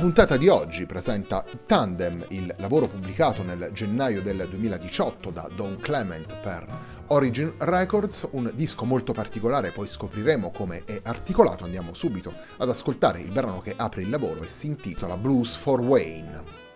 puntata di oggi presenta Tandem, il lavoro pubblicato nel gennaio del 2018 da Don Clement per Origin Records, un disco molto particolare, poi scopriremo come è articolato, andiamo subito ad ascoltare il brano che apre il lavoro e si intitola Blues for Wayne.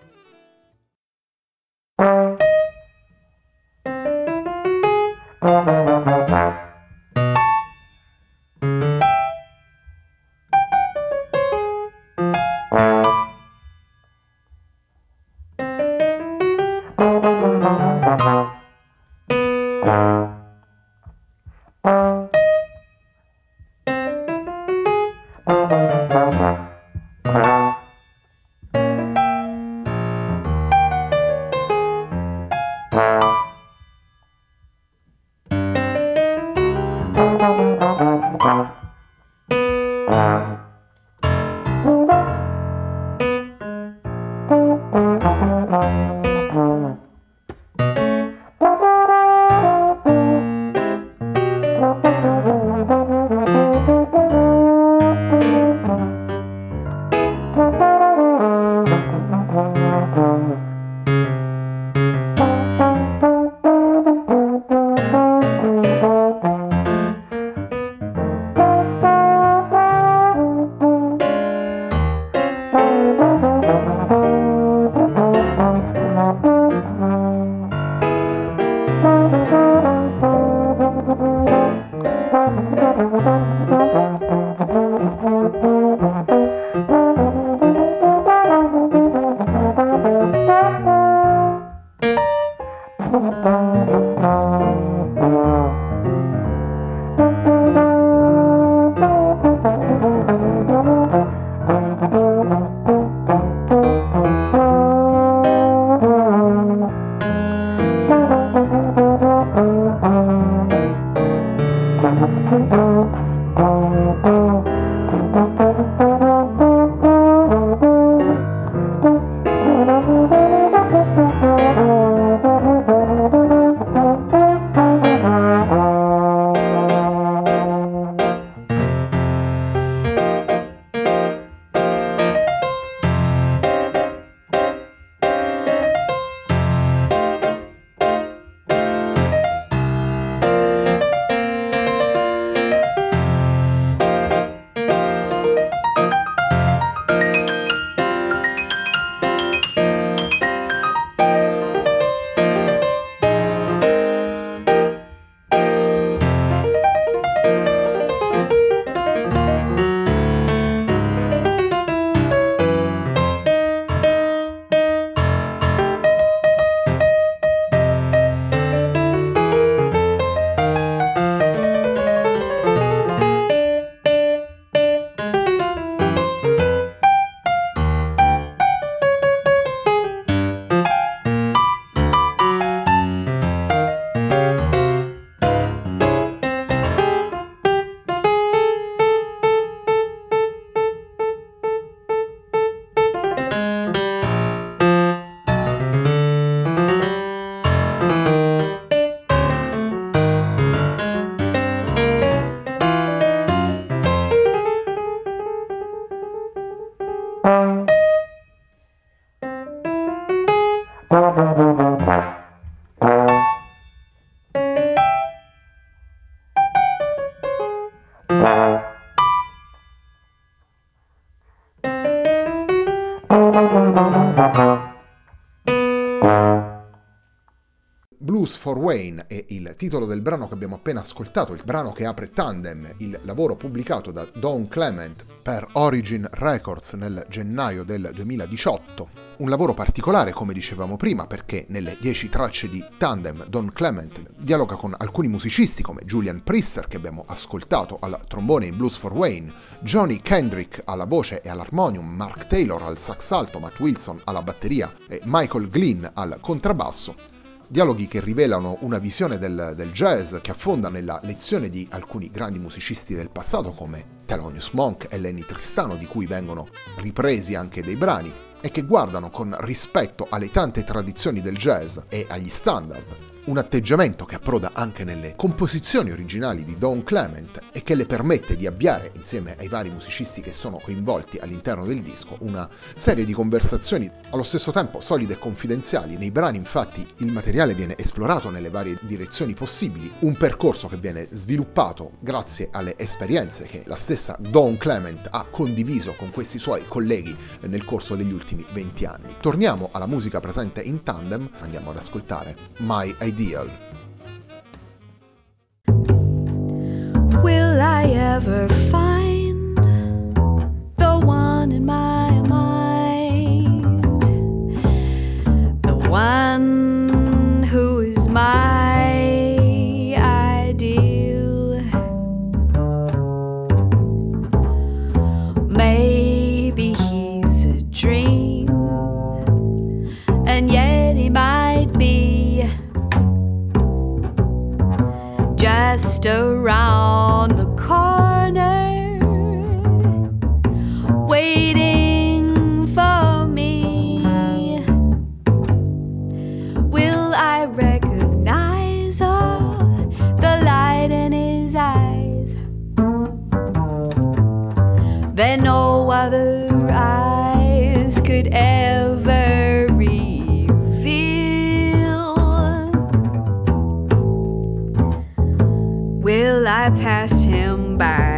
Blues for Wayne è il titolo del brano che abbiamo appena ascoltato, il brano che apre Tandem, il lavoro pubblicato da Don Clement per Origin Records nel gennaio del 2018. Un lavoro particolare, come dicevamo prima, perché nelle 10 tracce di Tandem Don Clement dialoga con alcuni musicisti come Julian Priester che abbiamo ascoltato al trombone in Blues for Wayne, Johnny Kendrick alla voce e all'armonium, Mark Taylor al sax alto, Matt Wilson alla batteria e Michael Glynn al contrabbasso dialoghi che rivelano una visione del, del, jazz che affonda nella lezione di alcuni grandi musicisti del passato come Thelonious Monk e Lenny Tristano, di cui vengono ripresi anche dei brani, e che guardano con rispetto alle tante tradizioni del jazz e agli standard un atteggiamento che approda anche nelle composizioni originali di Don Clement e che le permette di avviare, insieme ai vari musicisti che sono coinvolti all'interno del disco, una serie di conversazioni allo stesso tempo solide e confidenziali. Nei brani infatti il materiale viene esplorato nelle varie direzioni possibili, un percorso che viene sviluppato grazie alle esperienze che la stessa Don Clement ha condiviso con questi suoi colleghi nel corso degli ultimi 20 anni. Torniamo alla musica presente in tandem, andiamo ad ascoltare My Idea ideal. Will I ever find the one in my mind? The one who is my ideal? Maybe he's a dream, and yet around I passed him by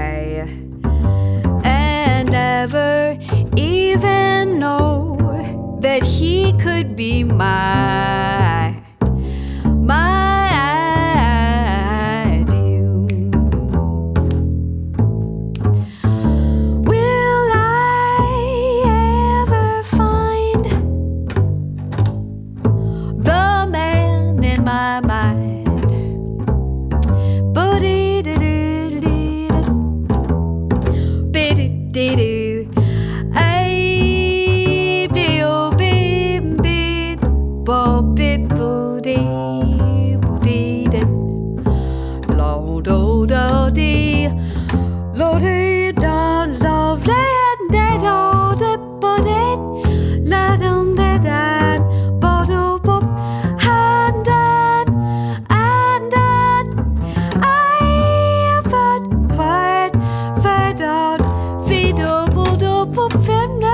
dopo per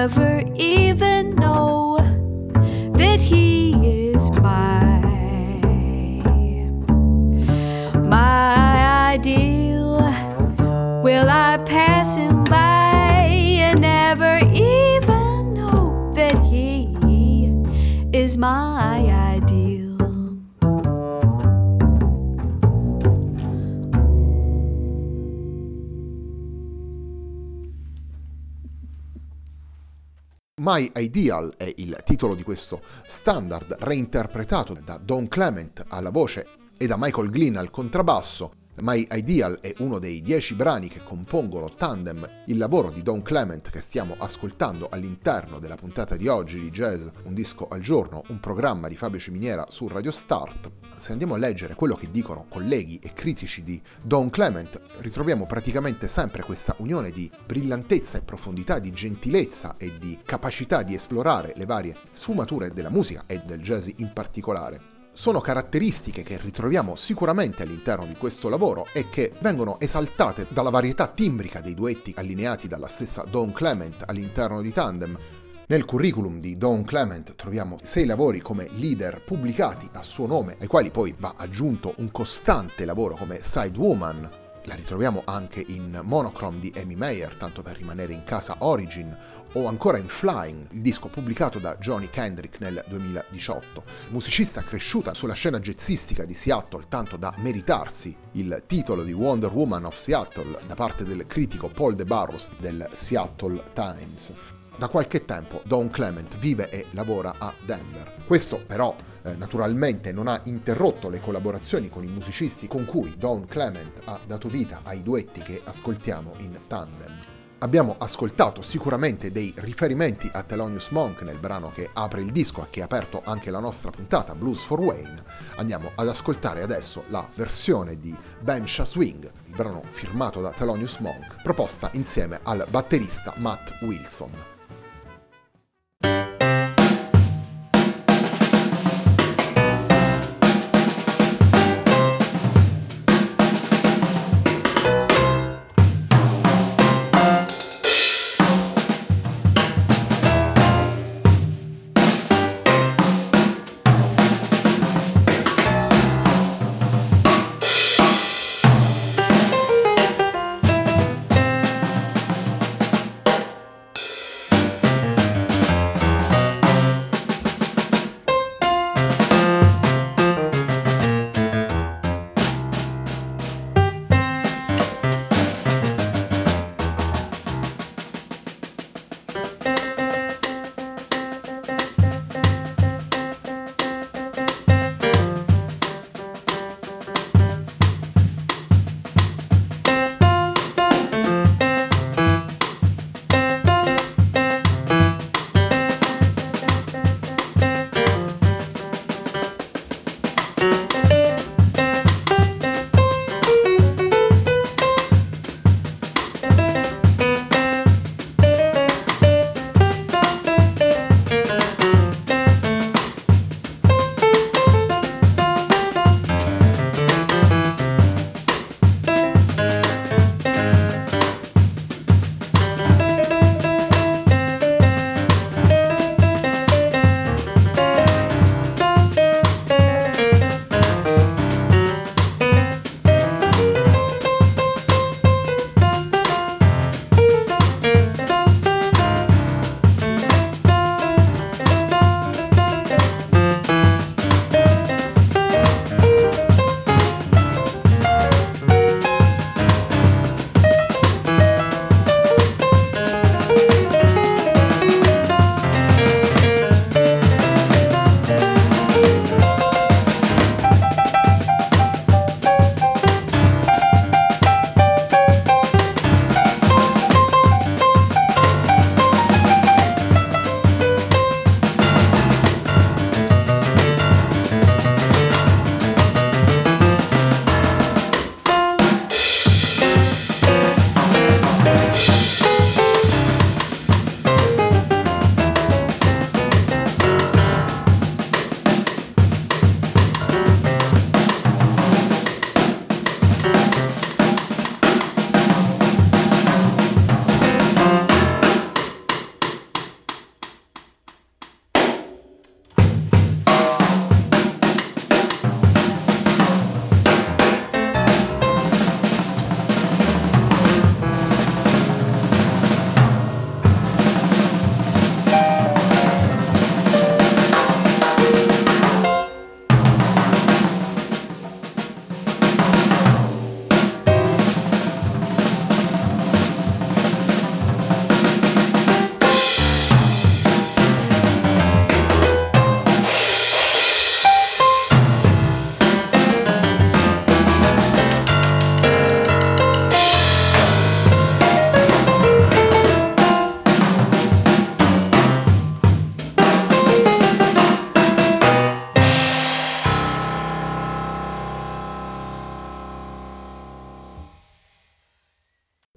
never eat. My Ideal è il titolo di questo standard reinterpretato da Don Clement alla voce e da Michael Glynn al contrabbasso. My Ideal è uno dei dieci brani che compongono Tandem, il lavoro di Don Clement che stiamo ascoltando all'interno della puntata di oggi di Jazz Un disco al giorno, un programma di Fabio Ciminiera su Radio Start. Se andiamo a leggere quello che dicono colleghi e critici di Don Clement, ritroviamo praticamente sempre questa unione di brillantezza e profondità, di gentilezza e di capacità di esplorare le varie sfumature della musica e del jazz in particolare sono caratteristiche che ritroviamo sicuramente all'interno di questo lavoro e che vengono esaltate dalla varietà timbrica dei duetti allineati dalla stessa Don Clement all'interno di Tandem. Nel curriculum di Don Clement troviamo sei lavori come leader pubblicati a suo nome, ai quali poi va aggiunto un costante lavoro come Side Woman, la ritroviamo anche in Monochrome di Amy Meyer, tanto per rimanere in casa Origin, o ancora in Flying, il disco pubblicato da Johnny Kendrick nel 2018. Musicista cresciuta sulla scena jazzistica di Seattle tanto da meritarsi il titolo di Wonder Woman of Seattle da parte del critico Paul De Barros del Seattle Times. Da qualche tempo Don Clement vive e lavora a Denver. Questo però eh, naturalmente non ha interrotto le collaborazioni con i musicisti con cui Don Clement ha dato vita ai duetti che ascoltiamo in tandem. Abbiamo ascoltato sicuramente dei riferimenti a Thelonious Monk nel brano che apre il disco e che ha aperto anche la nostra puntata Blues for Wayne. Andiamo ad ascoltare adesso la versione di Bencha Swing, il brano firmato da Thelonious Monk, proposta insieme al batterista Matt Wilson.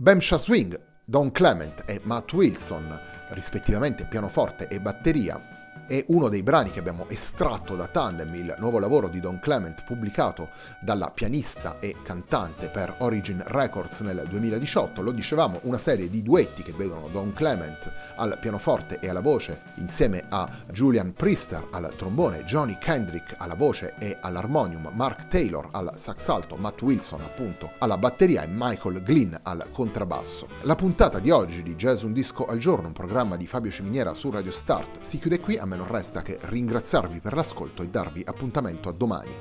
Bamsha Swing, Don Clement e Matt Wilson, rispettivamente pianoforte e batteria, è uno dei brani che abbiamo estratto da Tandem, il nuovo lavoro di Don Clement pubblicato dalla pianista e cantante per Origin Records nel 2018. Lo dicevamo, una serie di duetti che vedono Don Clement al pianoforte e alla voce insieme a Julian Priester al trombone, Johnny Kendrick alla voce e all'armonium, Mark Taylor al sax alto, Matt Wilson appunto alla batteria e Michael Glynn al contrabbasso. La puntata di oggi di Jazz Un Disco al Giorno, un programma di Fabio Ciminiera su Radio Start, si chiude qui. A me non resta che ringraziarvi per l'ascolto e darvi appuntamento a domani.